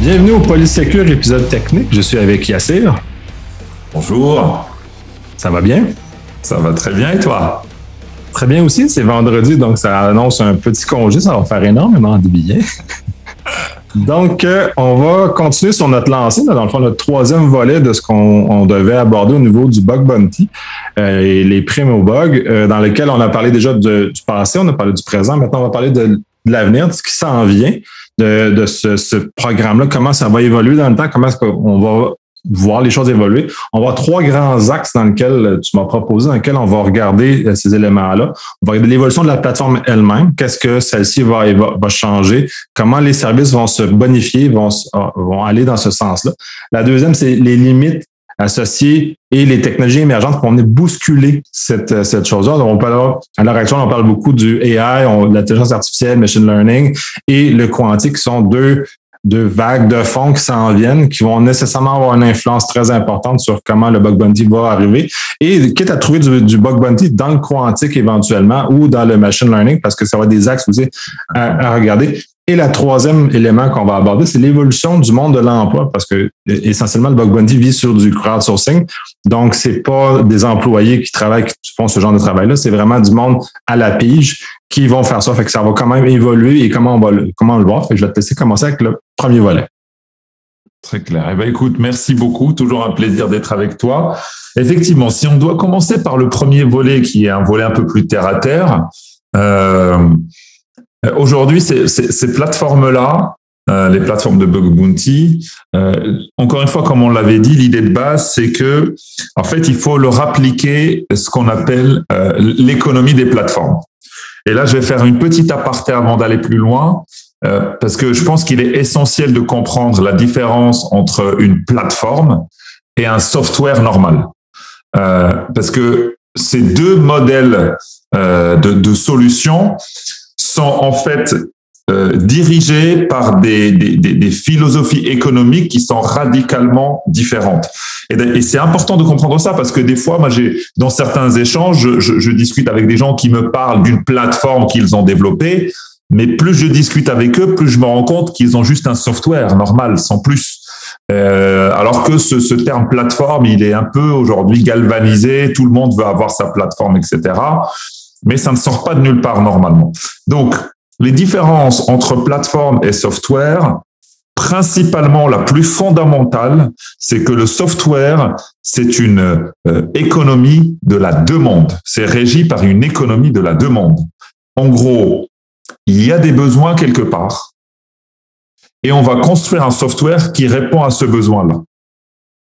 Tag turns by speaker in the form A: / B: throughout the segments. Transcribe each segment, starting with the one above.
A: Bienvenue au Polysécure épisode technique. Je suis avec Yassir.
B: Bonjour.
A: Ça va bien?
B: Ça va très bien et toi?
A: Très bien aussi. C'est vendredi, donc ça annonce un petit congé. Ça va faire énormément de billets. donc, euh, on va continuer sur notre lancée, dans le fond, notre troisième volet de ce qu'on devait aborder au niveau du bug bounty euh, et les primes au bug, euh, dans lequel on a parlé déjà du passé, on a parlé du présent. Maintenant, on va parler de, de l'avenir, de ce qui s'en vient de, ce, programme-là, comment ça va évoluer dans le temps, comment est-ce qu'on va voir les choses évoluer? On avoir trois grands axes dans lesquels tu m'as proposé, dans lesquels on va regarder euh, ces éléments-là. On va regarder l'évolution de la plateforme elle-même, qu'est-ce que celle-ci va, va, changer, comment les services vont se bonifier, vont, vont aller dans ce sens-là? La deuxième, c'est les limites associés et les technologies émergentes pour venir bousculer cette, cette chose-là. On à l'heure actuelle, on parle beaucoup du AI, l'intelligence artificielle, machine learning et le quantique qui sont deux, deux vagues de fonds qui s'en viennent, qui vont nécessairement avoir une influence très importante sur comment le bug bounty va arriver. Et quitte à trouver du, du bug bounty dans le quantique éventuellement ou dans le machine learning, parce que ça va être des axes aussi à regarder. Et le troisième élément qu'on va aborder, c'est l'évolution du monde de l'emploi, parce que essentiellement, le bug bounty vit sur du crowdsourcing. Donc, c'est pas des employés qui travaillent, qui font ce genre de travail-là, c'est vraiment du monde à la pige qui vont faire ça. Ça va quand même évoluer et comment on va le, comment le voir. Je vais te laisser commencer avec le premier volet.
B: Très clair. Eh ben, écoute, merci beaucoup. Toujours un plaisir d'être avec toi. Effectivement, si on doit commencer par le premier volet, qui est un volet un peu plus terre à terre, euh, euh, aujourd'hui, ces, plateformes-là, euh, les plateformes de bug bounty, euh, encore une fois, comme on l'avait dit, l'idée de base, c'est que, en fait, il faut leur appliquer ce qu'on appelle l'économie des plateformes. Et là, je vais faire une petite aparté avant d'aller plus loin, parce que je pense qu'il est essentiel de comprendre la différence entre une plateforme et un software normal. parce que ces deux modèles de, de solutions sont en fait euh, dirigés par des, philosophies économiques qui sont radicalement différentes. Et, c'est important de comprendre ça parce que des fois, moi, j'ai dans certains échanges, je, discute avec des gens qui me parlent d'une plateforme qu'ils ont développée, mais plus je discute avec eux, plus je me rends compte qu'ils ont juste un software normal, sans plus. Euh, alors que ce, terme plateforme, il est un peu aujourd'hui galvanisé, tout le monde veut avoir sa plateforme, etc mais ça ne sort pas de nulle part normalement. Donc, les différences entre plateforme et software, principalement la plus fondamentale, c'est que le software, c'est une euh, économie de la demande. C'est régi par une économie de la demande. En gros, il y a des besoins quelque part et on va construire un software qui répond à ce besoin-là.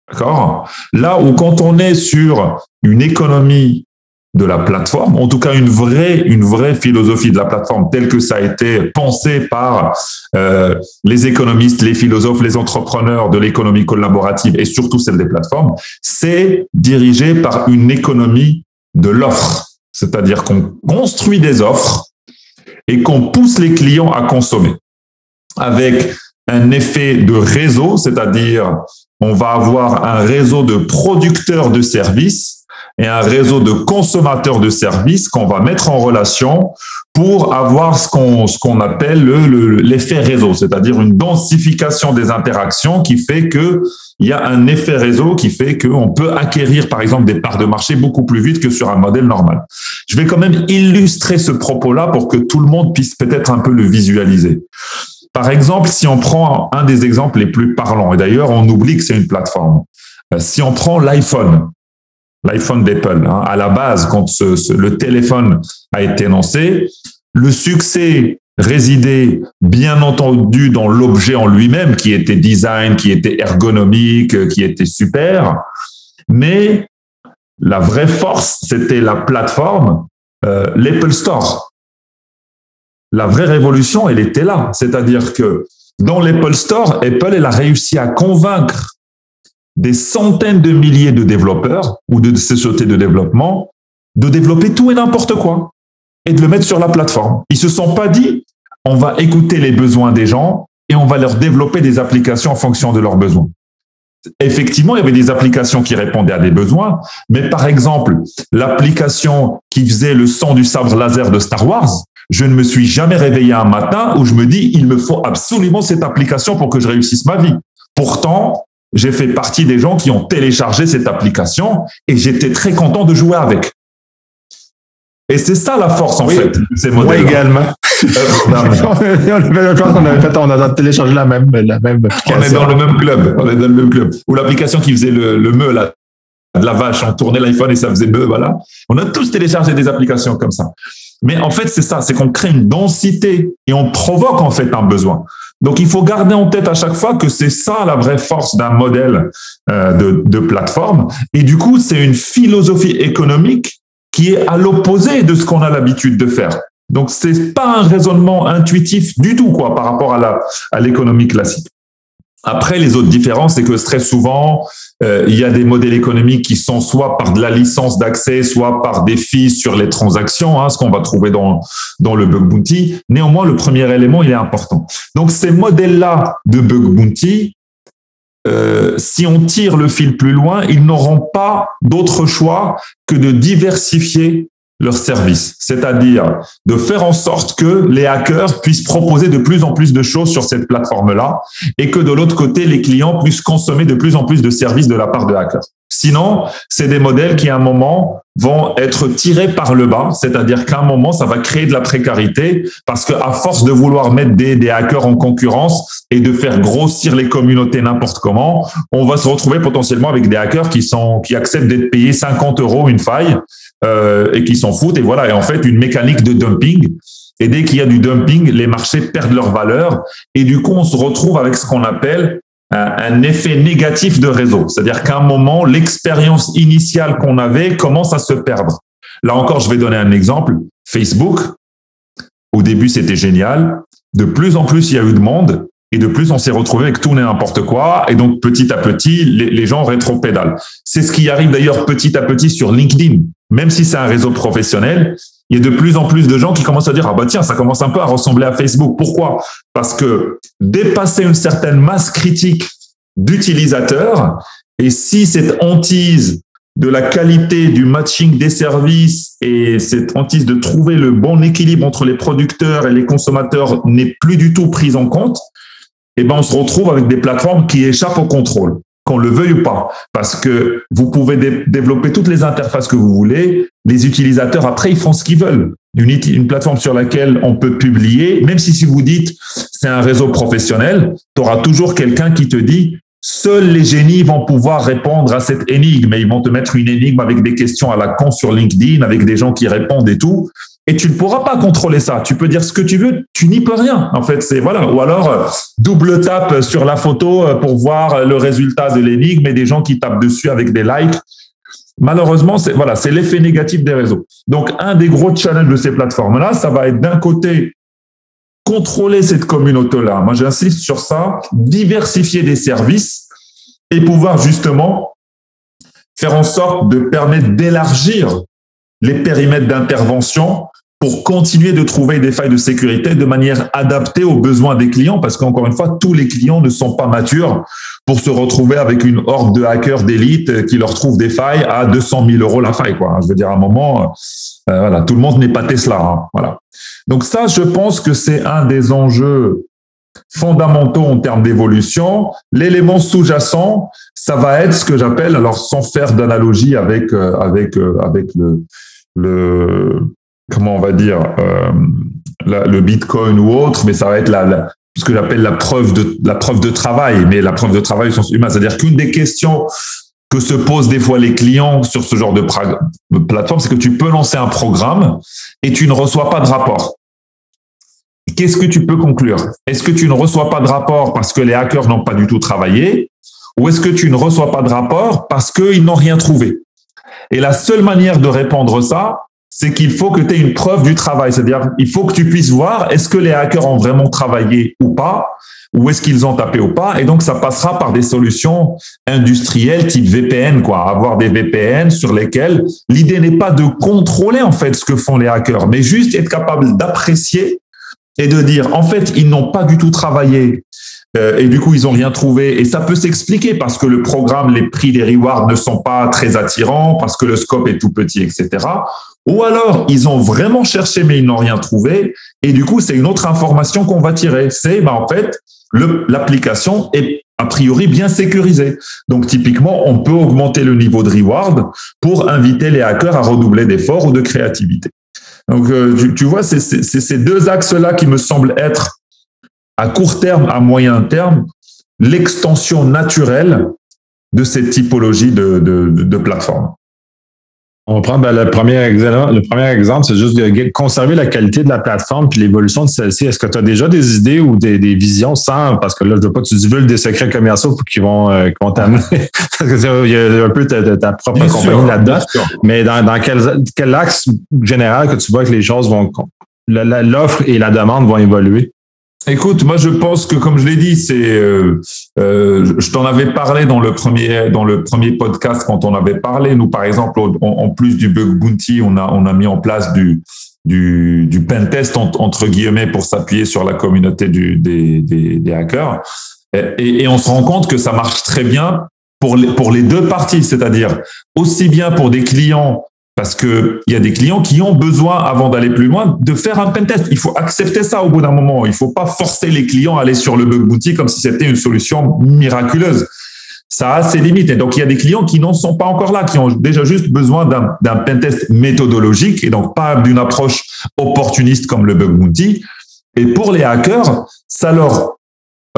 B: D'accord? Là où quand on est sur une économie de la plateforme, en tout cas une vraie, une vraie philosophie de la plateforme telle que ça a été pensé par euh, les économistes, les philosophes, les entrepreneurs de l'économie collaborative et surtout celle des plateformes, c'est dirigé par une économie de l'offre, c'est-à-dire qu'on construit des offres et qu'on pousse les clients à consommer avec un effet de réseau, c'est-à-dire on va avoir un réseau de producteurs de services et un réseau de consommateurs de services qu'on va mettre en relation pour avoir ce qu'on ce qu'on appelle l'effet le, réseau, c'est-à-dire une densification des interactions qui fait que il y a un effet réseau qui fait qu'on peut acquérir par exemple des parts de marché beaucoup plus vite que sur un modèle normal. Je vais quand même illustrer ce propos-là pour que tout le monde puisse peut-être un peu le visualiser. Par exemple, si on prend un des exemples les plus parlants, et d'ailleurs on oublie que c'est une plateforme. Euh, si on prend l'iPhone, l'iPhone d'Apple. Hein. À la base, quand le téléphone a été lancé, le succès résidait bien entendu dans l'objet en lui-même, qui était design, qui était ergonomique, qui était super. Mais la vraie force, c'était la plateforme, euh, l'Apple Store. La vraie révolution, elle était là. C'est-à-dire que dans l'Apple Store, Apple, elle a réussi à convaincre des centaines de milliers de développeurs ou de sociétés de développement de développer tout et n'importe quoi et de le mettre sur la plateforme. Ils se sont pas dit, on va écouter les besoins des gens et on va leur développer des applications en fonction de leurs besoins. Effectivement, il y avait des applications qui répondaient à des besoins, mais par exemple, l'application qui faisait le son du sabre laser de Star Wars, Je ne me suis jamais réveillé un matin où je me dis, il me faut absolument cette application pour que je réussisse ma vie. Pourtant, j'ai fait partie des gens qui ont téléchargé cette application et j'étais très content de jouer avec. Et c'est ça la force, en fait, de
A: ces modèles. Moi également. je pense qu'on avait fait, on a téléchargé la même, la même
B: application. On est dans le même club. On est dans le même club. Ou l'application qui faisait le, le me, là, de la vache, on tournait l'iPhone et ça faisait me, voilà. On a tous téléchargé des applications comme ça. Mais en fait, c'est ça, c'est qu'on crée une densité et on provoque en fait un besoin. Donc, il faut garder en tête à chaque fois que c'est ça la vraie force d'un modèle euh, de, de plateforme. Et du coup, c'est une philosophie économique qui est à l'opposé de ce qu'on a l'habitude de faire. Donc, c'est pas un raisonnement intuitif du tout, quoi, par rapport à la, à l'économie classique. Après, les autres différences, c'est que très souvent, euh, il y a des modèles économiques qui sont soit par de la licence d'accès, soit par des fees sur les transactions, hein, ce qu'on va trouver dans, dans le bug bounty. Néanmoins, le premier élément, il est important. Donc, ces modèles-là de bug bounty, euh, si on tire le fil plus loin, ils n'auront pas d'autre choix que de diversifier leurs services, c'est-à-dire de faire en sorte que les hackers puissent proposer de plus en plus de choses sur cette plateforme-là et que de l'autre côté, les clients puissent consommer de plus en plus de services de la part de hackers. Sinon, c'est des modèles qui, à un moment, vont être tirés par le bas, c'est-à-dire qu'à un moment, ça va créer de la précarité parce qu'à force de vouloir mettre des, des hackers en concurrence et de faire grossir les communautés n'importe comment, on va se retrouver potentiellement avec des hackers qui sont qui acceptent d'être payés 50 euros une faille euh, et qui s'en foutent. Et voilà, et en fait, une mécanique de dumping. Et dès qu'il y a du dumping, les marchés perdent leur valeur. Et du coup, on se retrouve avec ce qu'on appelle un, effet négatif de réseau. C'est-à-dire qu'à un moment, l'expérience initiale qu'on avait commence à se perdre. Là encore, je vais donner un exemple. Facebook, au début, c'était génial. De plus en plus, il y a eu de monde. Et de plus, on s'est retrouvé avec tout n'importe quoi. Et donc, petit à petit, les, les gens rétropédalent. C'est ce qui arrive d'ailleurs petit à petit sur LinkedIn. Même si c'est un réseau professionnel, il y a de plus en plus de gens qui commencent à dire, ah bah tiens, ça commence un peu à ressembler à Facebook. Pourquoi? Parce que dépasser une certaine masse critique d'utilisateurs, et si cette hantise de la qualité du matching des services et cette hantise de trouver le bon équilibre entre les producteurs et les consommateurs n'est plus du tout prise en compte, eh ben on se retrouve avec des plateformes qui échappent au contrôle qu'on le veuille ou pas, parce que vous pouvez développer toutes les interfaces que vous voulez. Les utilisateurs, après, ils font ce qu'ils veulent. Une, plateforme sur laquelle on peut publier, même si, si vous dites c'est un réseau professionnel, tu auras toujours quelqu'un qui te dit seuls les génies vont pouvoir répondre à cette énigme et ils vont te mettre une énigme avec des questions à la con sur LinkedIn, avec des gens qui répondent et tout. Et tu ne pourras pas contrôler ça. Tu peux dire ce que tu veux, tu n'y peux rien. En fait, c'est voilà. Ou alors euh, double tape sur la photo euh, pour voir le résultat de l'énigme et des gens qui tapent dessus avec des likes. Malheureusement, c'est voilà, c'est l'effet négatif des réseaux. Donc, un des gros challenges de ces plateformes-là, ça va être d'un côté contrôler cette communauté-là. Moi, j'insiste sur ça, diversifier des services et pouvoir justement faire en sorte de permettre d'élargir les périmètres d'intervention pour continuer de trouver des failles de sécurité de manière adaptée aux besoins des clients, parce qu'encore une fois, tous les clients ne sont pas matures pour se retrouver avec une horde de hackers d'élite qui leur trouvent des failles à 200 000 euros la faille. Quoi. Je veux dire, à un moment, euh, voilà, tout le monde n'est pas Tesla. Hein, voilà. Donc ça, je pense que c'est un des enjeux fondamentaux en termes d'évolution. L'élément sous-jacent, ça va être ce que j'appelle, alors sans faire d'analogie avec euh, avec euh, avec le le comment on va dire euh, le Bitcoin ou autre, mais ça va être la, ce que j'appelle la preuve de la preuve de travail, mais la preuve de travail au sens humain, c'est-à-dire qu'une des questions que se posent des fois les clients sur ce genre de plateforme, c'est que tu peux lancer un programme et tu ne reçois pas de rapport. Qu'est-ce que tu peux conclure? Est-ce que tu ne reçois pas de rapport parce que les hackers n'ont pas du tout travaillé? Ou est-ce que tu ne reçois pas de rapport parce qu'ils n'ont rien trouvé? Et la seule manière de répondre ça, c'est qu'il faut que tu aies une preuve du travail. C'est-à-dire, il faut que tu puisses voir est-ce que les hackers ont vraiment travaillé ou pas, ou est-ce qu'ils ont tapé ou pas. Et donc, ça passera par des solutions industrielles type VPN, quoi. Avoir des VPN sur lesquels l'idée n'est pas de contrôler, en fait, ce que font les hackers, mais juste être capable d'apprécier et de dire, en fait, ils n'ont pas du tout travaillé euh, et du coup, ils n'ont rien trouvé. Et ça peut s'expliquer parce que le programme, les prix, les rewards ne sont pas très attirants, parce que le scope est tout petit, etc. Ou alors, ils ont vraiment cherché, mais ils n'ont rien trouvé. Et du coup, c'est une autre information qu'on va tirer. C'est, bah, en fait, l'application est a priori bien sécurisée. Donc, typiquement, on peut augmenter le niveau de reward pour inviter les hackers à redoubler d'efforts ou de créativité. Donc, euh, tu, vois, c'est ces deux axes-là qui me semblent être à court terme, à moyen terme, l'extension naturelle de cette typologie de, de, de plateforme.
A: On va prendre ben, le, premier exemple, le premier exemple, c'est juste de conserver la qualité de la plateforme puis l'évolution de celle-ci. Est-ce que tu as déjà des idées ou des, visions sans, parce que là, je veux pas que tu divulgues des secrets commerciaux qui vont, euh, vont t'amener, parce qu'il y a un peu ta, ta propre compagnie là-dedans. Mais dans, dans quel, quel axe général que tu vois que les choses vont, l'offre et la demande vont évoluer?
B: Écoute, moi je pense que comme je l'ai dit, c'est, euh, euh, je t'en avais parlé dans le premier dans le premier podcast quand on avait parlé. Nous, par exemple, en, plus du bug bounty, on a on a mis en place du du, du pen test entre guillemets pour s'appuyer sur la communauté du, des, des, hackers. Et, et, on se rend compte que ça marche très bien pour les, pour les deux parties, c'est-à-dire aussi bien pour des clients parce que il y a des clients qui ont besoin, avant d'aller plus loin, de faire un pen test. Il faut accepter ça au bout d'un moment. Il faut pas forcer les clients à aller sur le bug bounty comme si c'était une solution miraculeuse. Ça a ses limites. Et donc, il y a des clients qui n'en sont pas encore là, qui ont déjà juste besoin d'un pen test méthodologique et donc pas d'une approche opportuniste comme le bug bounty. Et pour les hackers, ça leur,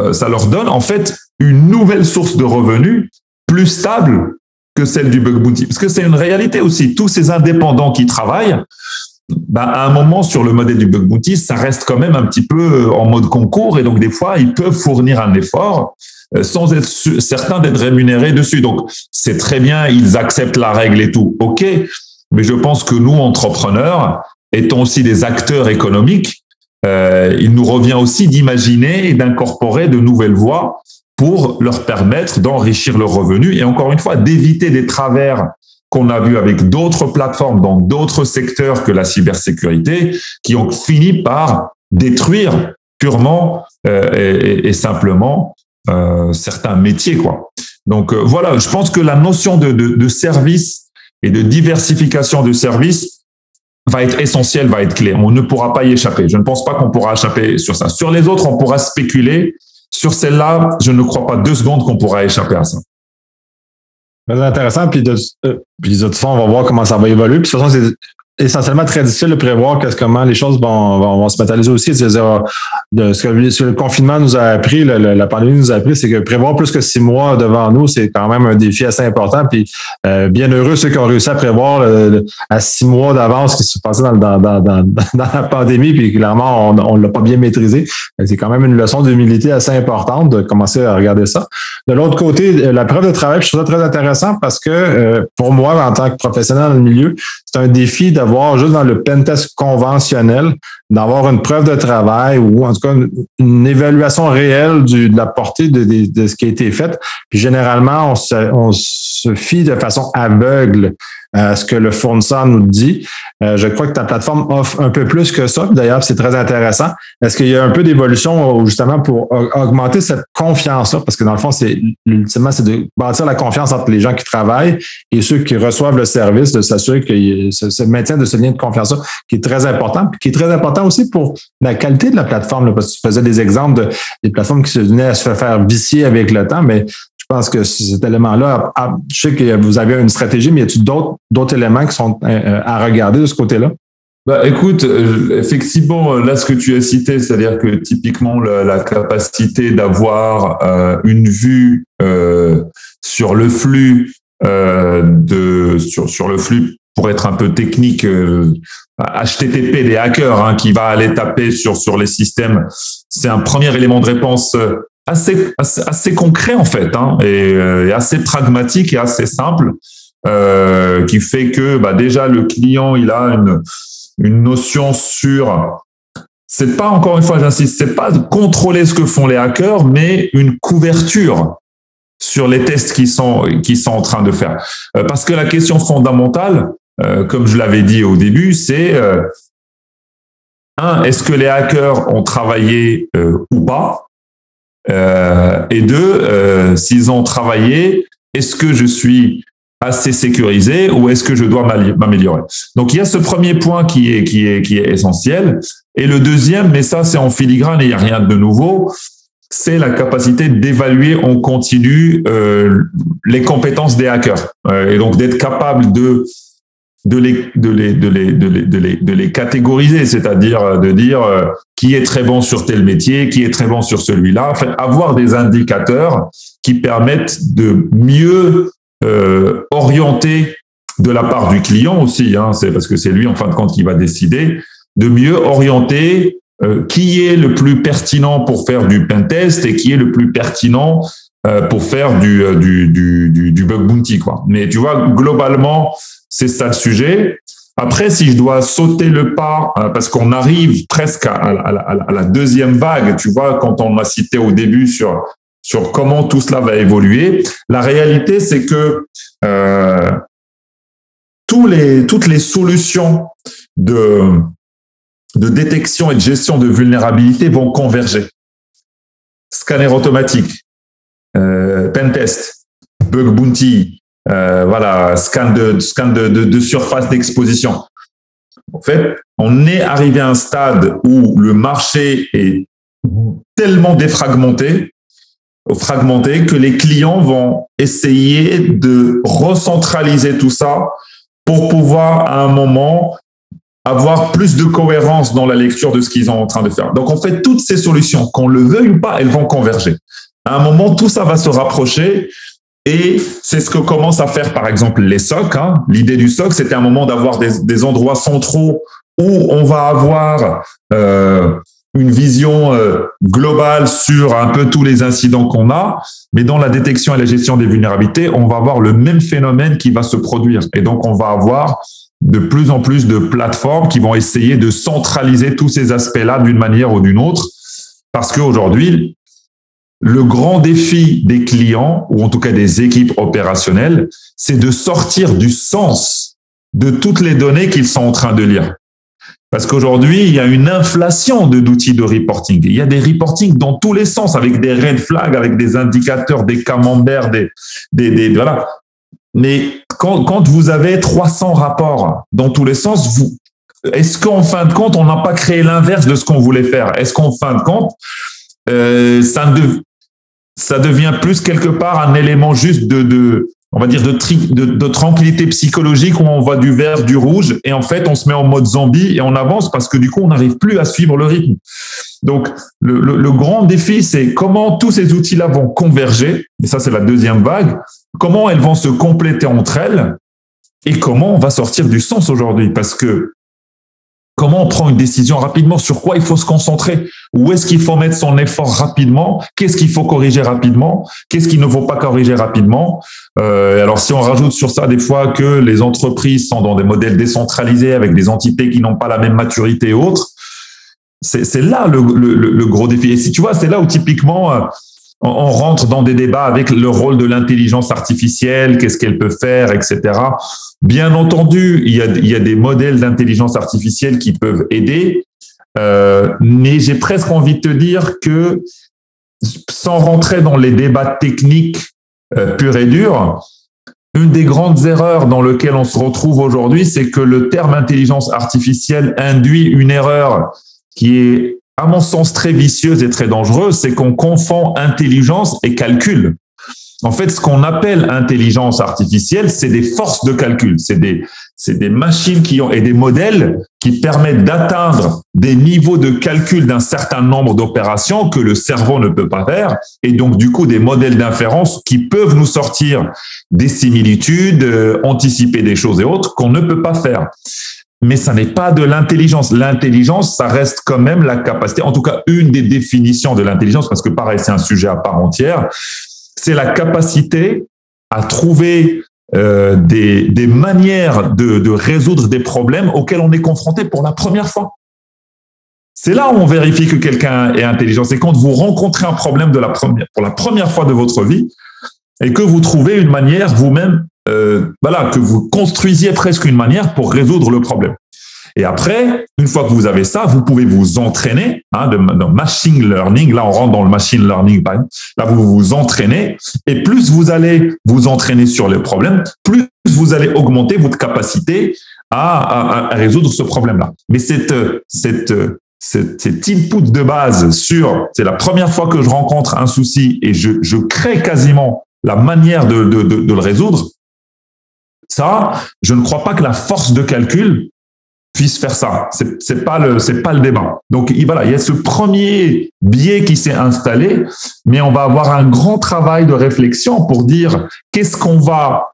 B: euh, ça leur donne en fait une nouvelle source de revenus plus stable que celle du bug bounty. Parce que c'est une réalité aussi. Tous ces indépendants qui travaillent, bah, à un moment sur le modèle du bug bounty, ça reste quand même un petit peu euh, en mode concours et donc des fois, ils peuvent fournir un effort euh, sans être certains d'être rémunérés dessus. Donc, c'est très bien, ils acceptent la règle et tout. OK. Mais je pense que nous, entrepreneurs, étant aussi des acteurs économiques, euh, il nous revient aussi d'imaginer et d'incorporer de nouvelles voies pour leur permettre d'enrichir leurs revenus et encore une fois d'éviter des travers qu'on a vus avec d'autres plateformes dans d'autres secteurs que la cybersécurité qui ont fini par détruire purement euh, et, simplement euh, certains métiers quoi. Donc euh, voilà, je pense que la notion de, de, de service et de diversification de services va être essentielle, va être clé. On ne pourra pas y échapper. Je ne pense pas qu'on pourra échapper sur ça. Sur les autres, on pourra spéculer sur celle-là, je ne crois pas deux secondes qu'on pourra échapper à ça.
A: Très intéressant. Puis de, euh, puis de toute façon, on va voir comment ça va évoluer. Puis de toute façon, c'est essentiellement très difficile de prévoir comment les choses vont, se matérialiser aussi. Ce que le confinement nous a appris, la pandémie nous a appris, c'est que prévoir plus que six mois devant nous, c'est quand même un défi assez important. Puis euh, bien heureux ceux qui ont réussi à prévoir à six mois d'avance ce qui se passait dans, la pandémie, puis clairement, on ne l'a pas bien maîtrisé. C'est quand même une leçon d'humilité assez importante de commencer à regarder ça. De l'autre côté, la preuve de travail, je trouve ça très intéressant parce que euh, pour moi, en tant que professionnel dans le milieu, c'est un défi d'avoir juste dans le pentest conventionnel, d'avoir une preuve de travail ou en tout cas une, évaluation réelle du, de la portée de, de, ce qui a été fait. Puis généralement, on se, on se fie de façon aveugle à ce que le fournisseur nous dit. Euh, je crois que ta plateforme offre un peu plus que ça. D'ailleurs, c'est très intéressant. Est-ce qu'il y a un peu d'évolution justement pour augmenter cette confiance-là? Parce que dans le fond, c'est ultimement, c'est de bâtir la confiance entre les gens qui travaillent et ceux qui reçoivent le service, de s'assurer que ce, maintien de ce lien de confiance-là, qui est très important, qui est très important aussi pour la qualité de la plateforme. parce que tu faisais des exemples de des plateformes qui se venaient à se faire vicier avec le temps, mais je pense que cet élément-là, je sais que vous avez une stratégie, mais y a-t-il d'autres, d'autres éléments qui sont euh, euh, à regarder de ce côté-là?
B: Bah, écoute, euh, effectivement, là, ce que tu as cité, c'est-à-dire que typiquement la, capacité d'avoir une vue sur le flux de sur sur le flux pour être un peu technique, HTTP des hackers hein, qui va aller taper sur sur les systèmes, c'est un premier élément de réponse assez, assez, concret en fait, hein, euh, et, assez pragmatique et assez simple, euh, qui fait que bah, déjà le client il a une, une notion sur c'est pas encore une fois j'insiste, c'est pas de contrôler ce que font les hackers, mais une couverture sur les tests qu'ils sont qui sont en train de faire. Euh, parce que la question fondamentale, comme je l'avais dit au début, c'est un, est-ce que les hackers ont travaillé ou pas? Euh, et deux, euh, s'ils ont travaillé, est-ce que je suis assez sécurisé ou est-ce que je dois m'améliorer? Donc il y a ce premier point qui est qui est qui est essentiel. Et le deuxième mais ça c'est en filigrane et il n'y a rien de nouveau c'est la capacité d'évaluer en continu euh, les compétences des hackers. Euh, et donc d'être capable de de les, de les, de les, de les, de les, de les catégoriser, c'est-à-dire de dire euh, qui est très bon sur tel métier, qui est très bon sur celui-là. Avoir des indicateurs qui permettent de mieux euh, orienter de la part du client aussi, hein, c'est parce que c'est lui en fin de compte qui va décider, de mieux orienter euh, qui est le plus pertinent pour faire du pentest et qui est le plus pertinent euh, pour faire du, euh, du, du, du, bug bounty. Quoi. Mais tu vois, globalement, c'est ça le sujet. Après, si je dois sauter le pas, parce qu'on arrive presque à, la deuxième vague, tu vois, quand on m'a cité au début sur sur comment tout cela va évoluer, la réalité, c'est que euh, tous les, toutes les solutions de, de détection et de gestion de vulnérabilité vont converger. Scanner automatique, euh, pentest, bug bounty, euh, voilà, scan de, scan de, de, surface d'exposition. En fait, on est arrivé à un stade où le marché est tellement défragmenté, fragmenté, que les clients vont essayer de recentraliser tout ça pour pouvoir à un moment avoir plus de cohérence dans la lecture de ce qu'ils sont en train de faire. Donc, en fait, toutes ces solutions, qu'on le veuille ou pas, elles vont converger. À un moment, tout ça va se rapprocher et c'est ce que commencent à faire, par exemple, les SOC. Hein. L'idée du SOC, c'était un moment d'avoir des, des, endroits centraux où on va avoir euh, une vision euh, globale sur un peu tous les incidents qu'on a, mais dans la détection et la gestion des vulnérabilités, on va avoir le même phénomène qui va se produire. Et donc, on va avoir de plus en plus de plateformes qui vont essayer de centraliser tous ces aspects-là d'une manière ou d'une autre, parce qu'aujourd'hui, le grand défi des clients, ou en tout cas des équipes opérationnelles, c'est de sortir du sens de toutes les données qu'ils sont en train de lire. Parce qu'aujourd'hui, il y a une inflation d'outils de reporting. Il y a des reporting dans tous les sens, avec des red flags, avec des indicateurs, des camemberts, des, des, des voilà. Mais quand, vous avez 300 rapports dans tous les sens, vous, est-ce qu'en fin de compte, on n'a pas créé l'inverse de ce qu'on voulait faire? Est-ce qu'en fin de compte, euh, ça, de, ça devient plus quelque part un élément juste de, de on va dire de, de, de, tranquillité psychologique où on voit du vert, du rouge, et en fait on se met en mode zombie et on avance parce que du coup on n'arrive plus à suivre le rythme. Donc le, le, le grand défi, c'est comment tous ces outils-là vont converger, et ça c'est la deuxième vague, comment elles vont se compléter entre elles et comment on va sortir du sens aujourd'hui. Parce que comment on prend une décision rapidement, sur quoi il faut se concentrer, où est-ce qu'il faut mettre son effort rapidement, qu'est-ce qu'il faut corriger rapidement, qu'est-ce qu'il ne faut pas corriger rapidement? Euh, alors si on rajoute sur ça des fois que les entreprises sont dans des modèles décentralisés avec des entités qui n'ont pas la même maturité et autres, c'est là le, gros défi. Et si tu vois, c'est là où typiquement on rentre dans des débats avec le rôle de l'intelligence artificielle, qu'est-ce qu'elle peut faire, etc. Bien entendu, il y a, il y a des modèles d'intelligence artificielle qui peuvent aider, euh, mais j'ai presque envie de te dire que sans rentrer dans les débats techniques euh, purs et durs, une des grandes erreurs dans lesquelles on se retrouve aujourd'hui, c'est que le terme intelligence artificielle induit une erreur qui est à mon sens, très vicieuse et très dangereuse, c'est qu'on confond intelligence et calcul. En fait, ce qu'on appelle intelligence artificielle, c'est des forces de calcul, c'est des, machines qui ont et des modèles qui permettent d'atteindre des niveaux de calcul d'un certain nombre d'opérations que le cerveau ne peut pas faire, et donc du coup des modèles d'inférence qui peuvent nous sortir des similitudes, euh, anticiper des choses et autres qu'on ne peut pas faire mais ça n'est pas de l'intelligence. L'intelligence, ça reste quand même la capacité, en tout cas une des définitions de l'intelligence, parce que pareil, c'est un sujet à part entière, c'est la capacité à trouver euh, des, des, manières de, de, résoudre des problèmes auxquels on est confronté pour la première fois. C'est là où on vérifie que quelqu'un est intelligent. C'est quand vous rencontrez un problème de la première, pour la première fois de votre vie et que vous trouvez une manière vous-même euh, voilà, que vous construisiez presque une manière pour résoudre le problème. Et après, une fois que vous avez ça, vous pouvez vous entraîner hein, de, machine learning. Là, on rentre dans le machine learning. Là, vous vous entraînez. Et plus vous allez vous entraîner sur les problèmes, plus vous allez augmenter votre capacité à, résoudre ce problème-là. Mais cette, cette, cette, cet input de base sur, c'est la première fois que je rencontre un souci et je, crée quasiment la manière de le résoudre, ça, je ne crois pas que la force de calcul puisse faire ça. C'est, c'est pas le, c'est pas le débat. Donc, voilà, il y a ce premier biais qui s'est installé, mais on va avoir un grand travail de réflexion pour dire qu'est-ce qu'on va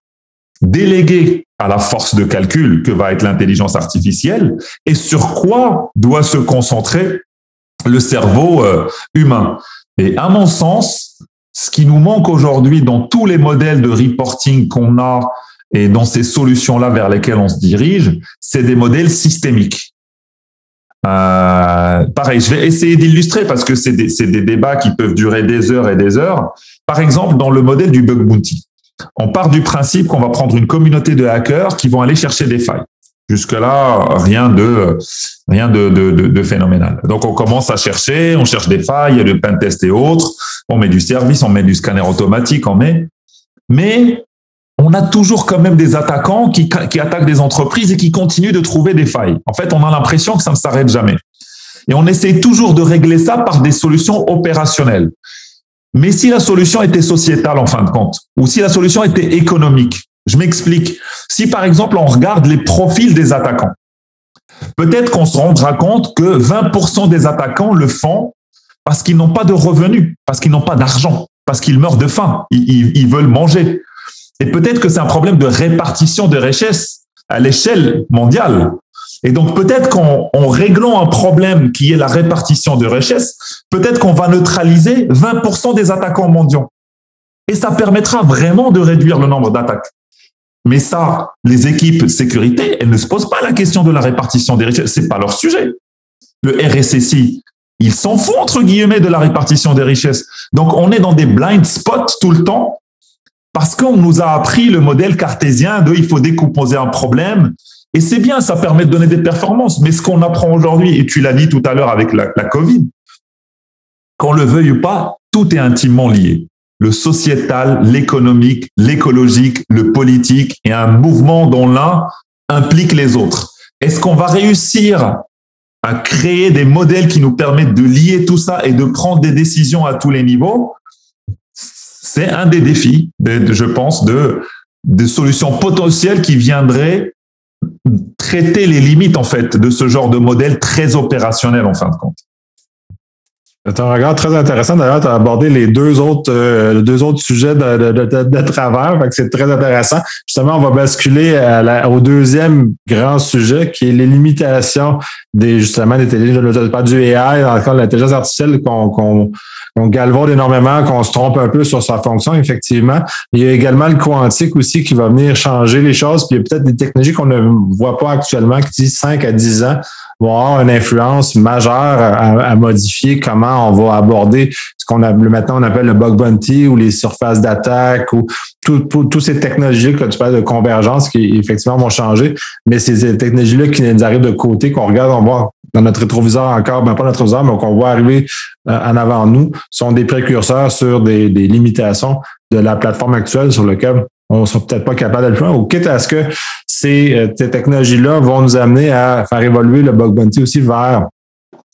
B: déléguer à la force de calcul que va être l'intelligence artificielle et sur quoi doit se concentrer le cerveau euh, humain. Et à mon sens, ce qui nous manque aujourd'hui dans tous les modèles de reporting qu'on a et dans ces solutions-là vers lesquelles on se dirige, c'est des modèles systémiques. Euh, pareil, je vais essayer d'illustrer parce que c'est des, des, débats qui peuvent durer des heures et des heures. Par exemple, dans le modèle du bug bounty, on part du principe qu'on va prendre une communauté de hackers qui vont aller chercher des failles. Jusque-là, rien de rien de, de, de, phénoménal. Donc, on commence à chercher, on cherche des failles, il y a pentest et autres, on met du service, on met du scanner automatique, on met. Mais on a toujours quand même des attaquants qui, qui attaquent des entreprises et qui continuent de trouver des failles. En fait, on a l'impression que ça ne s'arrête jamais. Et on essaie toujours de régler ça par des solutions opérationnelles. Mais si la solution était sociétale en fin de compte, ou si la solution était économique, je m'explique. Si par exemple on regarde les profils des attaquants, peut-être qu'on se rendra compte que 20% des attaquants le font parce qu'ils n'ont pas de revenus, parce qu'ils n'ont pas d'argent, parce qu'ils meurent de faim, ils, ils veulent manger. Et peut-être que c'est un problème de répartition de richesses à l'échelle mondiale. Et donc peut-être qu'en réglant un problème qui est la répartition de richesses, peut-être qu'on va neutraliser 20% des attaquants mondiaux. Et ça permettra vraiment de réduire le nombre d'attaques. Mais ça, les équipes sécurité, elles ne se posent pas la question de la répartition des richesses. C'est pas leur sujet. Le RSSI, ils s'en font entre guillemets de la répartition des richesses. Donc on est dans des blind spots tout le temps parce qu'on nous a appris le modèle cartésien de il faut décomposer un problème et c'est bien, ça permet de donner des performances. Mais ce qu'on apprend aujourd'hui, et tu l'as dit tout à l'heure avec la, Covid, qu'on le veuille ou pas, tout est intimement lié. Le sociétal, l'économique, l'écologique, le politique et un mouvement dont l'un implique les autres. Est-ce qu'on va réussir à créer des modèles qui nous permettent de lier tout ça et de prendre des décisions à tous les niveaux? C'est un des défis, je pense, de, de solutions potentielles qui viendraient traiter les limites en fait de ce genre de modèle très opérationnel en fin de compte.
A: C'est un regard très intéressant. D'ailleurs, tu as abordé les deux autres, euh, deux autres sujets de, de, de, travers. c'est très intéressant. Justement, on va basculer au deuxième grand sujet qui est les limitations des, justement, des pas du AI, dans le cas de l'intelligence artificielle qu'on on galvaude énormément, qu'on se trompe un peu sur sa fonction, effectivement. Il y a également le quantique aussi qui va venir changer les choses. Puis il y a peut-être des technologies qu'on ne voit pas actuellement qui disent 5 à 10 ans vont avoir une influence majeure à, modifier comment on va aborder ce qu'on a maintenant on appelle le bug bounty ou les surfaces d'attaque ou toutes ces technologies que tu parles de convergence qui effectivement vont changer, mais ces technologies-là qui nous arrivent de côté, qu'on regarde, on voit dans notre rétroviseur encore, ben pas notre rétroviseur, mais qu'on voit arriver euh, en avant nous, sont des précurseurs sur des, des limitations de la plateforme actuelle sur laquelle on ne sera peut-être pas capable de le faire, ou quitte à ce que ces, euh, ces technologies-là vont nous amener à faire évoluer le bug bounty aussi vers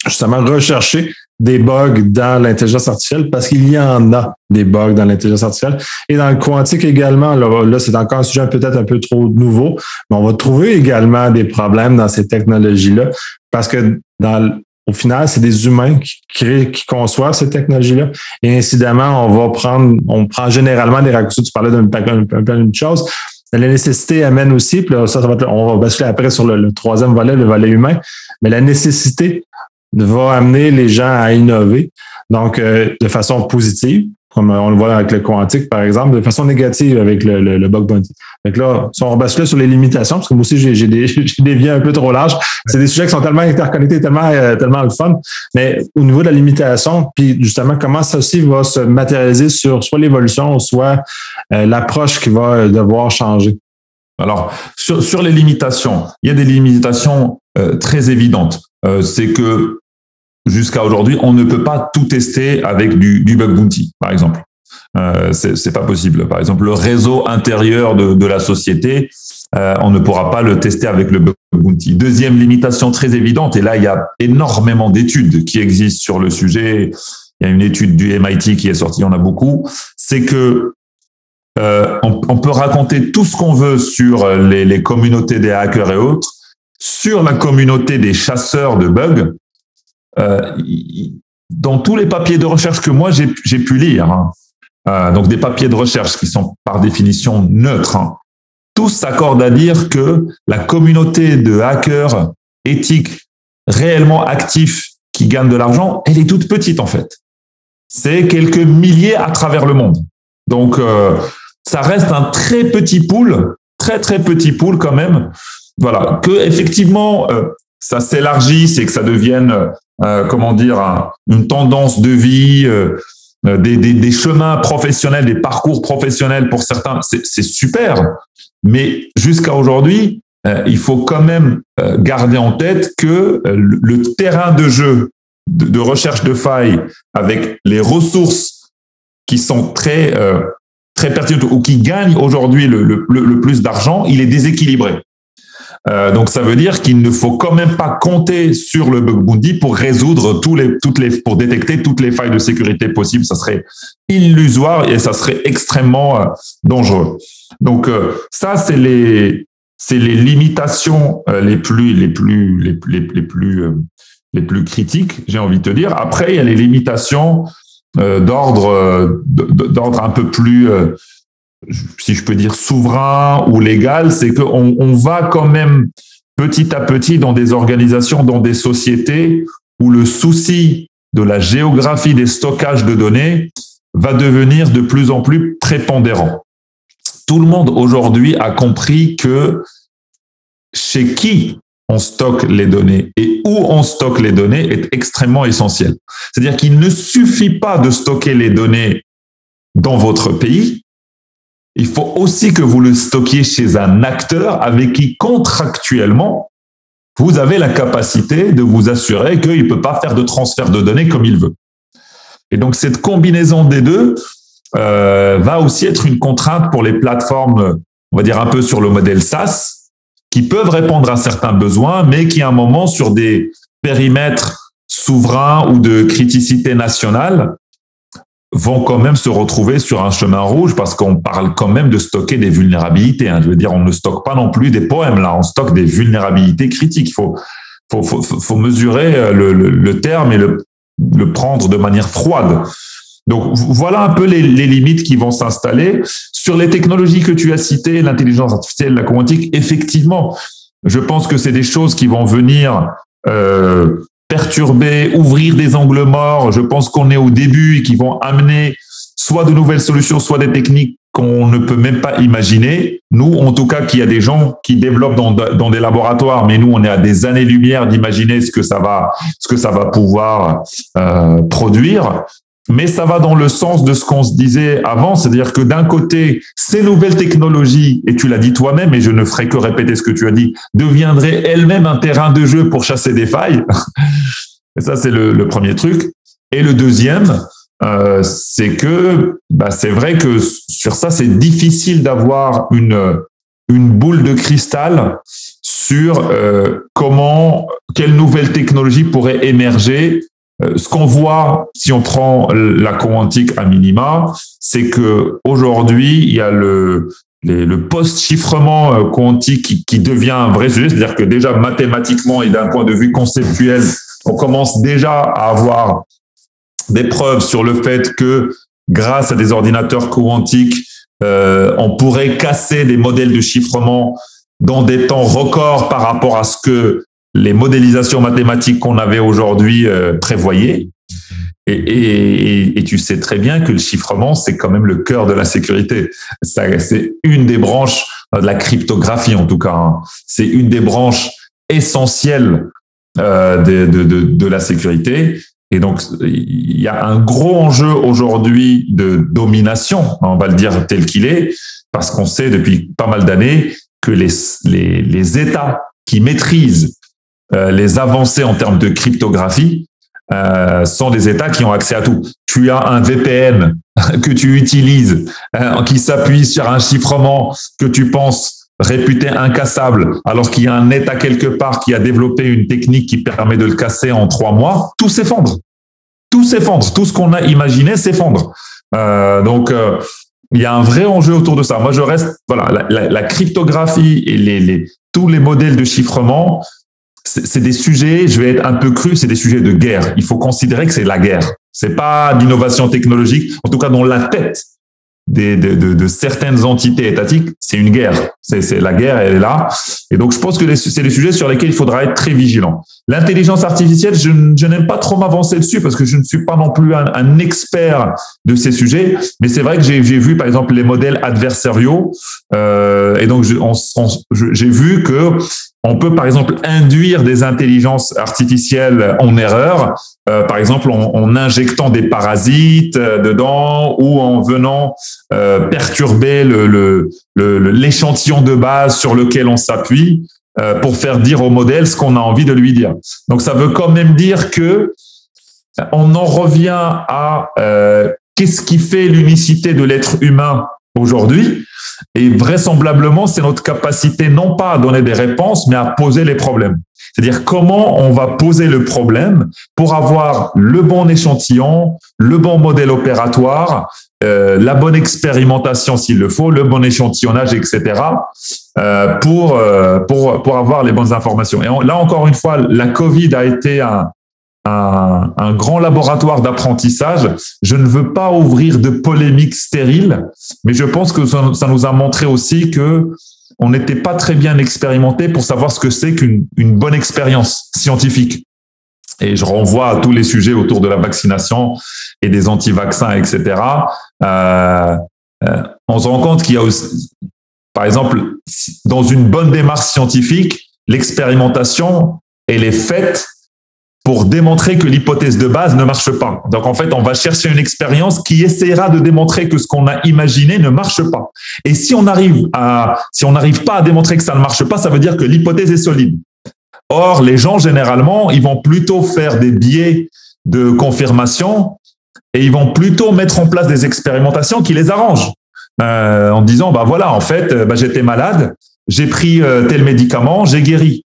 A: justement rechercher des bugs dans l'intelligence artificielle parce qu'il y en a des bugs dans l'intelligence artificielle. Et dans le quantique également, là, là c'est encore un sujet peut-être un peu trop nouveau, mais on va trouver également des problèmes dans ces technologies-là parce que dans au final, c'est des humains qui créent, qui conçoivent ces technologies-là. Et incidemment, on va prendre, on prend généralement des raccourcis. Tu parlais d'une chose. La nécessité amène aussi, puis ça, on va basculer après sur le, troisième volet, le volet humain. Mais la nécessité va amener les gens à innover, donc euh, de façon positive, comme on le voit avec le quantique, par exemple, de façon négative avec le, le, bug bounty. Donc là, si on bascule sur les limitations, parce que moi aussi, j'ai des, dévié un peu trop large, c'est des sujets qui sont tellement interconnectés, tellement, euh, tellement le fun, mais au niveau de la limitation, puis justement, comment ça aussi va se matérialiser sur soit l'évolution, soit euh, l'approche qui va devoir changer?
B: Alors, sur, sur les limitations, il y a des limitations très évidente. c'est que jusqu'à aujourd'hui, on ne peut pas tout tester avec du, du bug bounty, par exemple. Euh, c'est pas possible. Par exemple, le réseau intérieur de, la société, euh, on ne pourra pas le tester avec le bug bounty. Deuxième limitation très évidente, et là il y a énormément d'études qui existent sur le sujet. Il y a une étude du MIT qui est sortie, on a beaucoup. C'est que euh, on, peut raconter tout ce qu'on veut sur les communautés des hackers et autres, sur la communauté des chasseurs de bugs. Euh, dans tous les papiers de recherche que moi j'ai pu lire, hein, euh, donc des papiers de recherche qui sont par définition neutres, hein, tous s'accordent à dire que la communauté de hackers éthiques réellement actifs qui gagnent de l'argent, elle est toute petite en fait. C'est quelques milliers à travers le monde. Donc euh, ça reste un très petit pool, très très petit pool quand même. Voilà, que effectivement euh, ça s'élargisse et que ça devienne, euh, comment dire, une tendance de vie, euh, des, des, chemins professionnels, des parcours professionnels pour certains, c'est super. Mais jusqu'à aujourd'hui, euh, il faut quand même euh, garder en tête que euh, le terrain de jeu de, recherche de failles avec les ressources qui sont très pertinentes ou qui gagnent aujourd'hui le, plus d'argent, il est déséquilibré. Euh, donc ça veut dire qu'il ne faut quand même pas compter sur le bug pour résoudre tous les, toutes les, pour détecter toutes les failles de sécurité possibles. Ça serait illusoire et ça serait extrêmement euh, dangereux. Donc euh, ça c'est les c'est les limitations les plus les plus les, les, les plus les plus critiques, j'ai envie de te dire. Après il y a les limitations d'ordre d'ordre un peu plus si je peux dire, souverain ou légal, c'est qu'on on va quand même petit à petit dans des organisations, dans des sociétés où le souci de la géographie des stockages de données va devenir de plus en plus prépondérant. Tout le monde aujourd'hui a compris que chez qui on stocke les données et où on stocke les données est extrêmement essentiel. C'est-à-dire qu'il ne suffit pas de stocker les données dans votre pays, il faut aussi que vous le stockiez chez un acteur avec qui contractuellement, vous avez la capacité de vous assurer qu'il ne peut pas faire de transfert de données comme il veut. Et donc cette combinaison des deux euh, va aussi être une contrainte pour les plateformes, on va dire un peu sur le modèle SaaS, qui peuvent répondre à certains besoins, mais qui à un moment sur des périmètres souverains ou de criticité nationale vont quand même se retrouver sur un chemin rouge parce qu'on parle quand même de stocker des vulnérabilités. Hein. Je veux dire, on ne stocke pas non plus des poèmes là, on stocke des vulnérabilités critiques. Il faut, faut, faut, faut mesurer euh, le, le, le, terme et le, le prendre de manière froide. Donc voilà un peu les, les limites qui vont s'installer. Sur les technologies que tu as citées, l'intelligence artificielle, la quantique, effectivement, je pense que c'est des choses qui vont venir euh, perturber, ouvrir des angles morts. Je pense qu'on est au début et qui vont amener soit de nouvelles solutions, soit des techniques qu'on ne peut même pas imaginer. Nous, en tout cas, qu'il y a des gens qui développent dans, des laboratoires, mais nous, on est à des années-lumière d'imaginer ce que ça va, ce que ça va pouvoir euh, produire mais ça va dans le sens de ce qu'on se disait avant, c'est-à-dire que d'un côté, ces nouvelles technologies, et tu l'as dit toi-même, et je ne ferai que répéter ce que tu as dit, deviendraient elles-mêmes un terrain de jeu pour chasser des failles. Et ça, c'est le, premier truc. Et le deuxième, euh, c'est que bah, c'est vrai que sur ça, c'est difficile d'avoir une, une boule de cristal sur euh, comment, quelle nouvelle technologie pourrait émerger ce qu'on voit, si on prend la quantique à minima, c'est que aujourd'hui, il y a le, le post-chiffrement euh, quantique qui, qui, devient un vrai sujet, c'est-à-dire que déjà mathématiquement et d'un point de vue conceptuel, on commence déjà à avoir des preuves sur le fait que grâce à des ordinateurs quantiques, euh, on pourrait casser des modèles de chiffrement dans des temps records par rapport à ce que les modélisations mathématiques qu'on avait aujourd'hui euh, prévoyaient. Et, et, et, tu sais très bien que le chiffrement, c'est quand même le cœur de la sécurité. C'est une des branches de la cryptographie, en tout cas. Hein. C'est une des branches essentielles euh, de, de, de, de, la sécurité. Et donc, il y a un gros enjeu aujourd'hui de domination, on va le dire tel qu'il est, parce qu'on sait depuis pas mal d'années que les, les, les États qui maîtrisent les avancées en termes de cryptographie sont des États qui ont accès à tout. Tu as un VPN que tu utilises, qui s'appuie sur un chiffrement que tu penses réputé incassable, alors qu'il y a un État quelque part qui a développé une technique qui permet de le casser en trois mois, tout s'effondre. Tout s'effondre. Tout ce qu'on a imaginé s'effondre. Euh, donc, euh, il y a un vrai enjeu autour de ça. Moi, je reste, voilà, la, cryptographie et les, tous les modèles de chiffrement, c'est des sujets, je vais être un peu cru, c'est des sujets de guerre. Il faut considérer que c'est la guerre. C'est pas d'innovation technologique, en tout cas dans la tête de, de, certaines entités étatiques, c'est une guerre. C'est la guerre, elle est là. Et donc, je pense que c'est des sujets sur lesquels il faudra être très vigilant. L'intelligence artificielle, je, n'aime pas trop m'avancer dessus parce que je ne suis pas non plus un, expert de ces sujets. Mais c'est vrai que j'ai vu, par exemple, les modèles adversariaux. Euh, et donc, j'ai vu que on peut, par exemple, induire des intelligences artificielles en erreur, euh, par exemple en, injectant des parasites euh, dedans ou en venant euh, perturber l'échantillon de base sur lequel on s'appuie pour faire dire au modèle ce qu'on a envie de lui dire. Donc, ça veut quand même dire que on en revient à qu'est-ce qui fait l'unicité de l'être humain aujourd'hui? Et vraisemblablement, c'est notre capacité non pas à donner des réponses, mais à poser les problèmes. C'est-à-dire comment on va poser le problème pour avoir le bon échantillon, le bon modèle opératoire, euh, la bonne expérimentation s'il le faut, le bon échantillonnage, etc. Euh, pour, euh, pour, pour avoir les bonnes informations. Et là, encore une fois, la Covid a été un, un, grand laboratoire d'apprentissage. Je ne veux pas ouvrir de polémiques stériles, mais je pense que ça nous a montré aussi que on n'était pas très bien expérimenté pour savoir ce que c'est qu'une une bonne expérience scientifique. Et je renvoie à tous les sujets autour de la vaccination et des anti-vaccins, etc. Euh, euh, on se rend compte qu'il y a aussi, par exemple, dans une bonne démarche scientifique, l'expérimentation, elle est faite pour démontrer que l'hypothèse de base ne marche pas. Donc en fait, on va chercher une expérience qui essaiera de démontrer que ce qu'on a imaginé ne marche pas. Et si on arrive à, si on n'arrive pas à démontrer que ça ne marche pas, ça veut dire que l'hypothèse est solide. Or, les gens généralement, ils vont plutôt faire des biais de confirmation et ils vont plutôt mettre en place des expérimentations qui les arrangent. Euh, en disant, bah voilà, en fait, bah, j'étais malade, j'ai pris euh, tel médicament, j'ai guéri.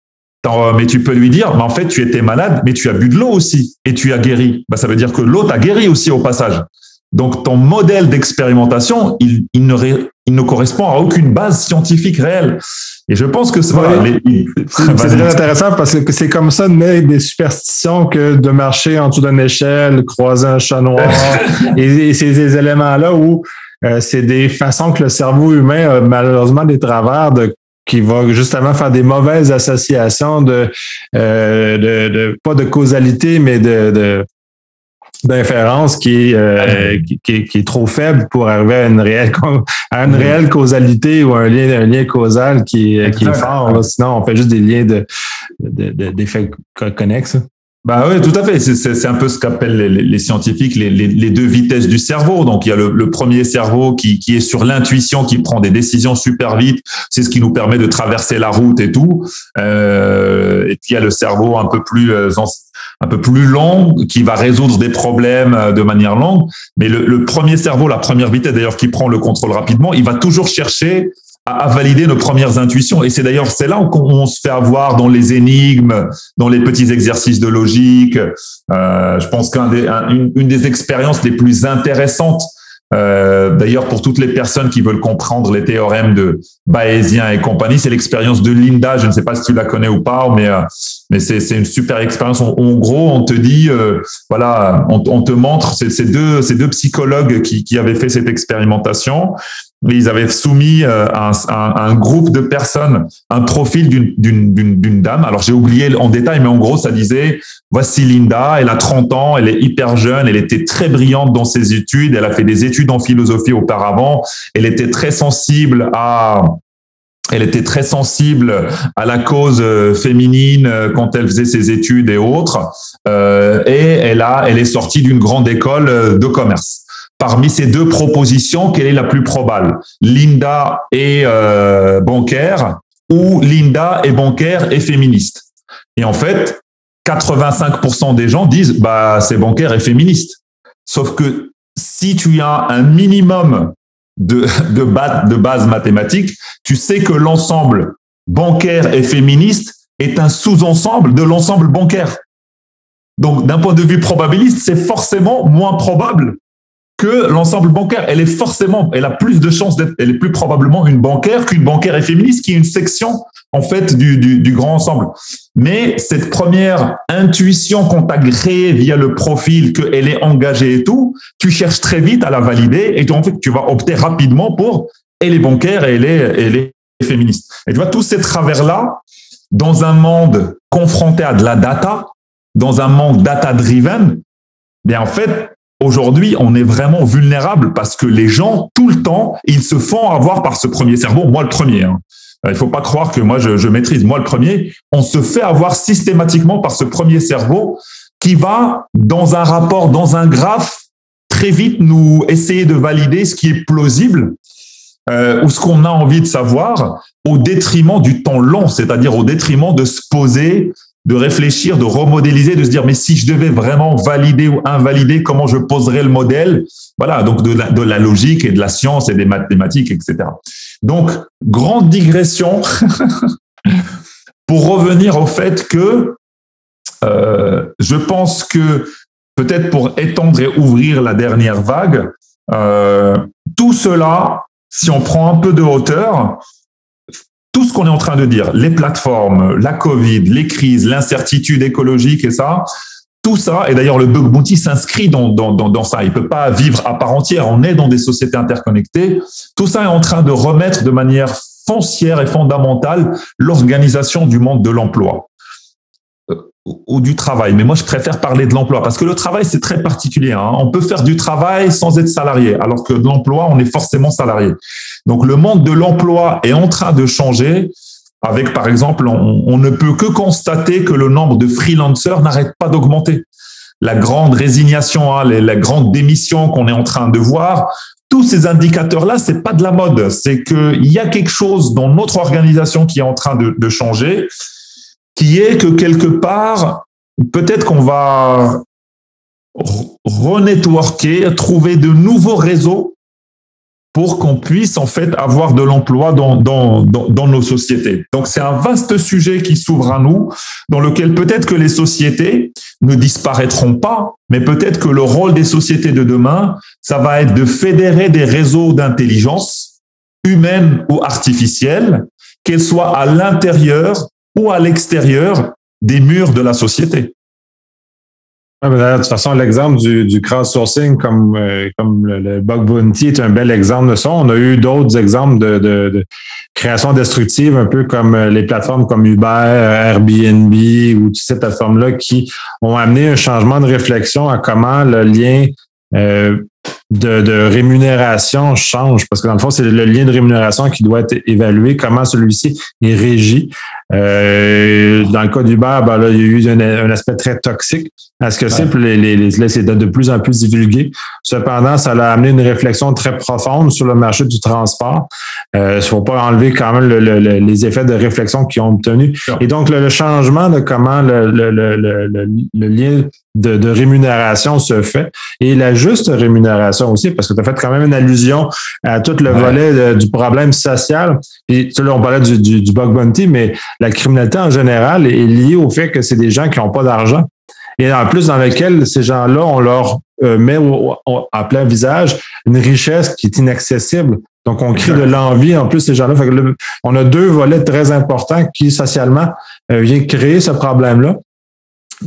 B: Euh, mais tu peux lui dire, mais en fait, tu étais malade, mais tu as bu de l'eau aussi et tu as guéri. Bah, ça veut dire que l'eau t'a guéri aussi au passage. Donc, ton modèle d'expérimentation, il, il, ne il ne correspond à aucune base scientifique réelle. Et je pense que c'est
A: très intéressant parce que c'est comme ça de mettre des superstitions que de marcher en dessous d'une échelle, croiser un chat noir et, ces éléments-là où euh, c'est des façons que le cerveau humain a malheureusement des travers de qui va justement faire des mauvaises associations de, euh, de, pas de causalité, mais de, d'inférence qui, euh, qui, qui, est trop faible pour arriver à une réelle, à une réelle causalité ou un lien, un lien causal qui, qui est fort. Sinon, on fait juste des liens de, d'effets connexes.
B: Bah oui, tout à fait. C'est un peu ce qu'appellent les, scientifiques les, les, deux vitesses du cerveau. Donc il y a le, premier cerveau qui, qui est sur l'intuition, qui prend des décisions super vite. C'est ce qui nous permet de traverser la route et tout. Euh, et puis il y a le cerveau un peu plus euh, un peu plus long qui va résoudre des problèmes euh, de manière longue. Mais le, le premier cerveau, la première vitesse d'ailleurs, qui prend le contrôle rapidement, il va toujours chercher à, valider nos premières intuitions. Et c'est d'ailleurs, c'est là où on se fait avoir dans les énigmes, dans les petits exercices de logique. Euh, je pense qu'une des, une des expériences les plus intéressantes, euh, d'ailleurs pour toutes les personnes qui veulent comprendre les théorèmes de Bayésien et compagnie, c'est l'expérience de Linda. Je ne sais pas si tu la connais ou pas, mais euh, mais c'est une super expérience. En, gros, on te dit, euh, voilà, on, on, te montre ces deux ces deux psychologues qui qui avaient fait cette expérimentation ils avaient soumis euh, à un, groupe de personnes un profil d'une dame. Alors j'ai oublié en détail, mais en gros ça disait voici Linda, elle a 30 ans, elle est hyper jeune, elle était très brillante dans ses études, elle a fait des études en philosophie auparavant, elle était très sensible à elle était très sensible à la cause euh, féminine euh, quand elle faisait ses études et autres, et elle a, elle est sortie d'une grande école de commerce parmi ces deux propositions, quelle est la plus probable? Linda est euh, bancaire ou Linda est bancaire et féministe? Et en fait, 85% des gens disent bah c'est bancaire et féministe. Sauf que si tu as un minimum de, de, de base mathématique, tu sais que l'ensemble bancaire et féministe est un sous-ensemble de l'ensemble bancaire. Donc, d'un point de vue probabiliste, c'est forcément moins probable que l'ensemble bancaire. Elle est forcément, elle a plus de chances d'être, elle est plus probablement une bancaire qu'une bancaire et féministe, qui est une section, en fait, du, du, grand ensemble. Mais cette première intuition qu'on t'a créée via le profil, qu'elle est engagée et tout, tu cherches très vite à la valider et en fait, tu vas opter rapidement pour elle est bancaire et elle est, elle est féministe. Et tu vois, tous ces travers-là, dans un monde confronté à de la data, dans un monde data-driven, bien en fait, Aujourd'hui, on est vraiment vulnérable parce que les gens, tout le temps, ils se font avoir par ce premier cerveau. Moi, le premier. Hein. Il faut pas croire que moi, je, je, maîtrise. Moi, le premier, on se fait avoir systématiquement par ce premier cerveau qui va, dans un rapport, dans un graphe, très vite nous essayer de valider ce qui est plausible euh, ou ce qu'on a envie de savoir au détriment du temps long, c'est-à-dire au détriment de se poser, de réfléchir, de remodéliser, de se dire mais si je devais vraiment valider ou invalider, comment je poserais le modèle? Voilà, donc de la, logique et de la science et des mathématiques, etc. Donc grande digression pour revenir au fait que euh, je pense que peut-être pour étendre et ouvrir la dernière vague, euh, tout cela, si on prend un peu de hauteur, tout ce qu'on est en train de dire, les plateformes, la Covid, les crises, l'incertitude écologique et ça, tout ça, et d'ailleurs le bug bounty s'inscrit dans, dans, dans, dans, ça, il peut pas vivre à part entière, on est dans des sociétés interconnectées, tout ça est en train de remettre de manière foncière et fondamentale l'organisation du monde de l'emploi ou du travail. Mais moi, je préfère parler de l'emploi parce que le travail, c'est très particulier. Hein. On peut faire du travail sans être salarié, alors que de l'emploi, on est forcément salarié. Donc, le monde de l'emploi est en train de changer. Avec, par exemple, on, ne peut que constater que le nombre de freelancers n'arrête pas d'augmenter. La grande résignation, hein, la grande démission qu'on est en train de voir, tous ces indicateurs-là, c'est pas de la mode. C'est qu'il y a quelque chose dans notre organisation qui est en train de changer qui est que quelque part, peut-être qu'on va renetworker, trouver de nouveaux réseaux pour qu'on puisse en fait avoir de l'emploi dans, nos sociétés. Donc c'est un vaste sujet qui s'ouvre à nous, dans lequel peut-être que les sociétés ne disparaîtront pas, mais peut-être que le rôle des sociétés de demain, ça va être de fédérer des réseaux d'intelligence humaine ou artificielle, qu'elles soient à l'intérieur ou à l'extérieur des murs de la société.
A: de toute façon, l'exemple du, crowdsourcing comme, euh, comme le, bug bounty est un bel exemple de ça. On a eu d'autres exemples de, de, de, création destructive, un peu comme euh, les plateformes comme Uber, Airbnb ou toutes ces plateformes-là qui ont amené un changement de réflexion à comment le lien euh, de, de, rémunération change parce que dans le fond, c'est le lien de rémunération qui doit être évalué, comment celui-ci est régi. Euh, dans le cas d'Uber, ben là, il y a eu un, aspect très toxique à ce que c'est, les, les, là, c'est de plus en plus divulgué. Cependant, ça a amené une réflexion très profonde sur le marché du transport. Il euh, ne faut pas enlever quand même le, les effets de réflexion qu'ils ont obtenus. Et donc, le, changement de comment le, lien de, de rémunération se fait et la juste rémunération aussi, parce que tu as fait quand même une allusion à tout le volet du problème social. Et là, on parlait du, du, bug bounty, mais la criminalité en général est liée au fait que c'est des gens qui n'ont pas d'argent. Et en plus, dans lequel ces gens-là, on leur euh, met à plein visage une richesse qui est inaccessible. Donc, on crée de l'envie. En plus, ces gens-là, on a deux volets très importants qui, socialement, euh, viennent créer ce problème-là.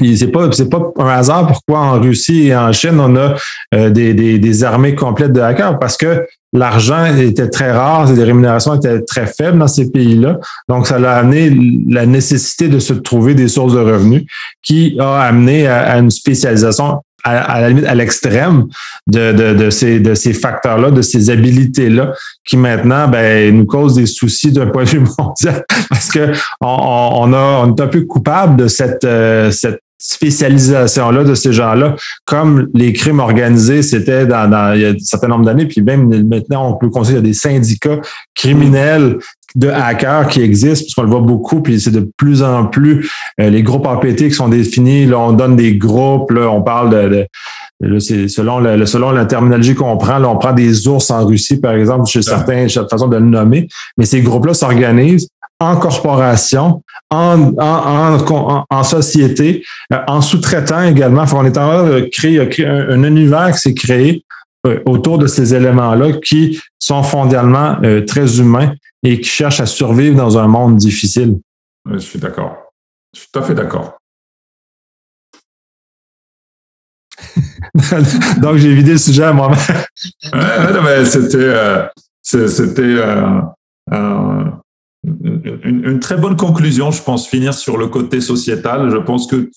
A: C'est pas c'est pas un hasard pourquoi en Russie et en Chine on a euh, des, des, des, armées complètes de hackers parce que l'argent était très rare, les rémunérations étaient très faibles dans ces pays-là. Donc ça a amené la nécessité de se trouver des sources de revenus qui a amené à, une spécialisation à, la limite à l'extrême de, de, de, ces, de ces facteurs-là, de ces habilités-là, qui maintenant ben, nous causent des soucis d'un point de vue mondial parce que on, on, a, on est un peu coupable de cette, euh, cette spécialisation-là de ces gens-là, comme les crimes organisés, c'était dans, il y a un certain nombre d'années, puis même maintenant, on peut considérer des syndicats criminels de hackers qui existent, puisqu'on le voit beaucoup, puis c'est de plus en plus euh, les groupes APT qui sont définis. Là, on donne des groupes, là, on parle de, selon, le, selon la terminologie qu'on prend, là, on prend des ours en Russie, par exemple, chez certains, façon de le nommer, mais ces groupes-là s'organisent en corporation, en, en, en, société, euh, en sous-traitant également. on est en train de créer, un, univers qui s'est créé euh, autour de ces éléments-là qui sont fondamentalement euh, très humains et qui cherchent à survivre dans un monde difficile.
B: Je suis d'accord. Je suis tout à fait d'accord.
A: Donc, j'ai vidé le sujet à moi-même.
B: c'était, c'était une, très bonne conclusion, je pense, finir sur le côté sociétal. Je pense que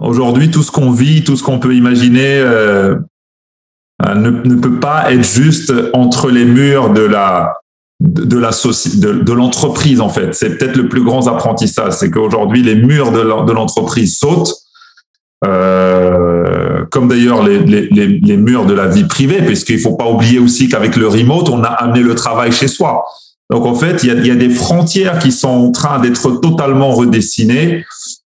B: aujourd'hui, tout ce qu'on vit, tout ce qu'on peut imaginer euh, euh, ne, peut pas être juste entre les murs de l'entreprise en fait. C'est peut-être le plus grand apprentissage, c'est qu'aujourd'hui les murs de l'entreprise sautent, euh, comme d'ailleurs les, murs de la vie privée, puisqu'il faut pas oublier aussi qu'avec le remote, on a amené le travail chez soi. Donc en fait, il y a, des frontières qui sont en train d'être totalement redessinées.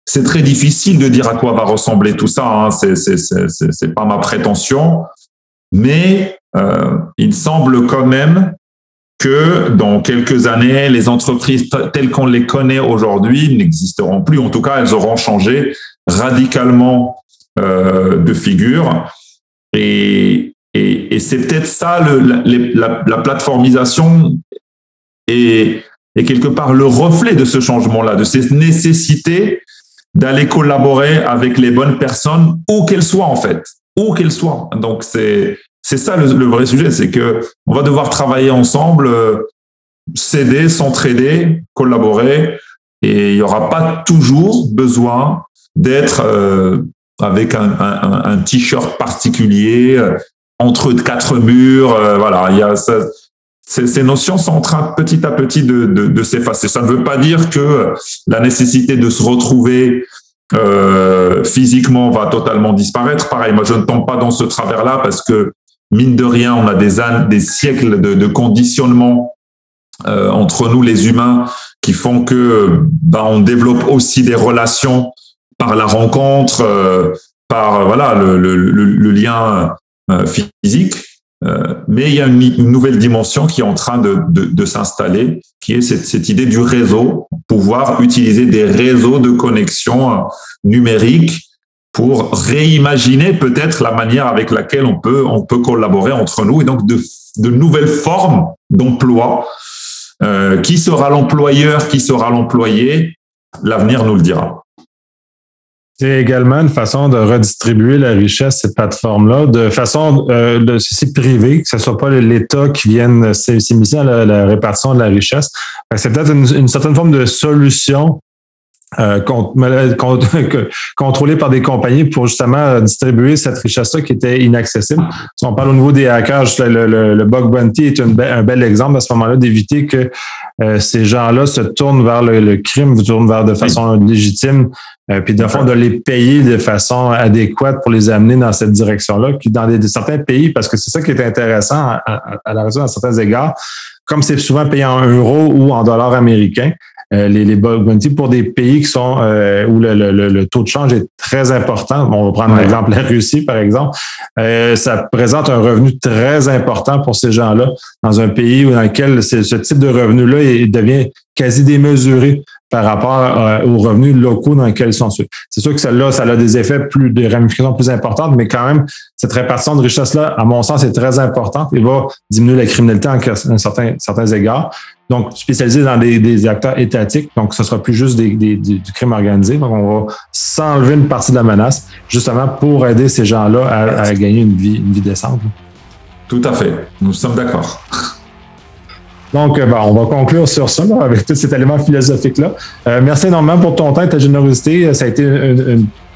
B: C'est très difficile de dire à quoi va ressembler tout ça. Hein. C'est c'est pas ma prétention, mais euh, il semble quand même que dans quelques années, les entreprises telles qu'on les connaît aujourd'hui n'existeront plus. En tout cas, elles auront changé radicalement euh, de figure. Et, et, et c'est peut-être ça le, la, la, plateformisation et, quelque part le reflet de ce changement-là, de cette nécessité d'aller collaborer avec les bonnes personnes, où qu'elles soient en fait, où qu'elles soient. Donc c'est c'est ça le, vrai sujet, c'est que on va devoir travailler ensemble, euh, s'aider, s'entraider, collaborer, et il n'y aura pas toujours besoin d'être euh, avec un, t-shirt particulier euh, entre quatre murs. voilà, il y a ces, notions sont en train petit à petit de, s'effacer. Ça ne veut pas dire que la nécessité de se retrouver euh, physiquement va totalement disparaître. Pareil, moi je ne tombe pas dans ce travers-là parce que mine de rien, on a des, des siècles de, conditionnement euh, entre nous les humains qui font que ben, on développe aussi des relations par la rencontre, euh, par voilà le lien physique. Euh, mais il y a une, nouvelle dimension qui est en train de, s'installer, qui est cette, idée du réseau, pouvoir utiliser des réseaux de connexion euh, numériques pour réimaginer peut-être la manière avec laquelle on peut, on peut collaborer entre nous et donc de, de nouvelles formes d'emploi. Euh, qui sera l'employeur, qui sera l'employé L'avenir nous le dira.
A: C'est également une façon de redistribuer la richesse, cette plateforme-là, de façon euh, de, privé, que ce soit pas l'État qui vienne s'immiscer à la, répartition de la richesse. C'est peut-être une, certaine forme de solution euh, par des compagnies pour justement distribuer cette richesse-là qui était inaccessible. Si on parle au niveau des hackers, le, le, bug bounty est un bel exemple à ce moment-là d'éviter que euh, ces gens-là se tournent vers le, le crime, se tournent vers de façon légitime euh, puis de fond de les payer de façon adéquate pour les amener dans cette direction-là. Puis dans des, certains pays, parce que c'est ça qui est intéressant à, la raison à certains égards, comme c'est souvent payé en euros ou en dollars américains, euh, les, les bounty pour des pays qui sont euh, où le, le, le, taux de change est très important. on va prendre un exemple la Russie, par exemple. Euh, ça présente un revenu très important pour ces gens-là dans un pays dans lequel ce type de revenu-là devient quasi démesuré par rapport aux revenus locaux dans lesquels ils sont. C'est sûr que celle-là, ça a des effets plus, des ramifications plus importantes, mais quand même, cette répartition de richesse-là, à mon sens, est très importante et va diminuer la criminalité en certains, certains égards. Donc, spécialisé dans des, acteurs étatiques, donc ce sera plus juste des, du crime organisé. Donc, on va s'enlever une partie de la menace, justement pour aider ces gens-là à, gagner une vie, une vie décente.
B: Tout à fait. Nous sommes d'accord.
A: Donc, euh, on va conclure sur ça, avec tout cet élément philosophique-là. Euh, merci énormément pour ton temps et ta générosité. Ça a été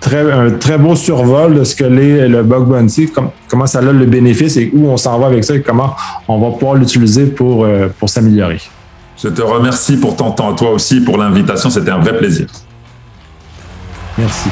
A: très, un très beau survol de ce que l'est le bug bounty, comment ça a le bénéfice et où on s'en va avec ça et comment on va pouvoir l'utiliser pour, euh, pour s'améliorer.
B: Je te remercie pour ton temps, toi aussi, pour l'invitation. C'était un vrai plaisir.
A: Merci.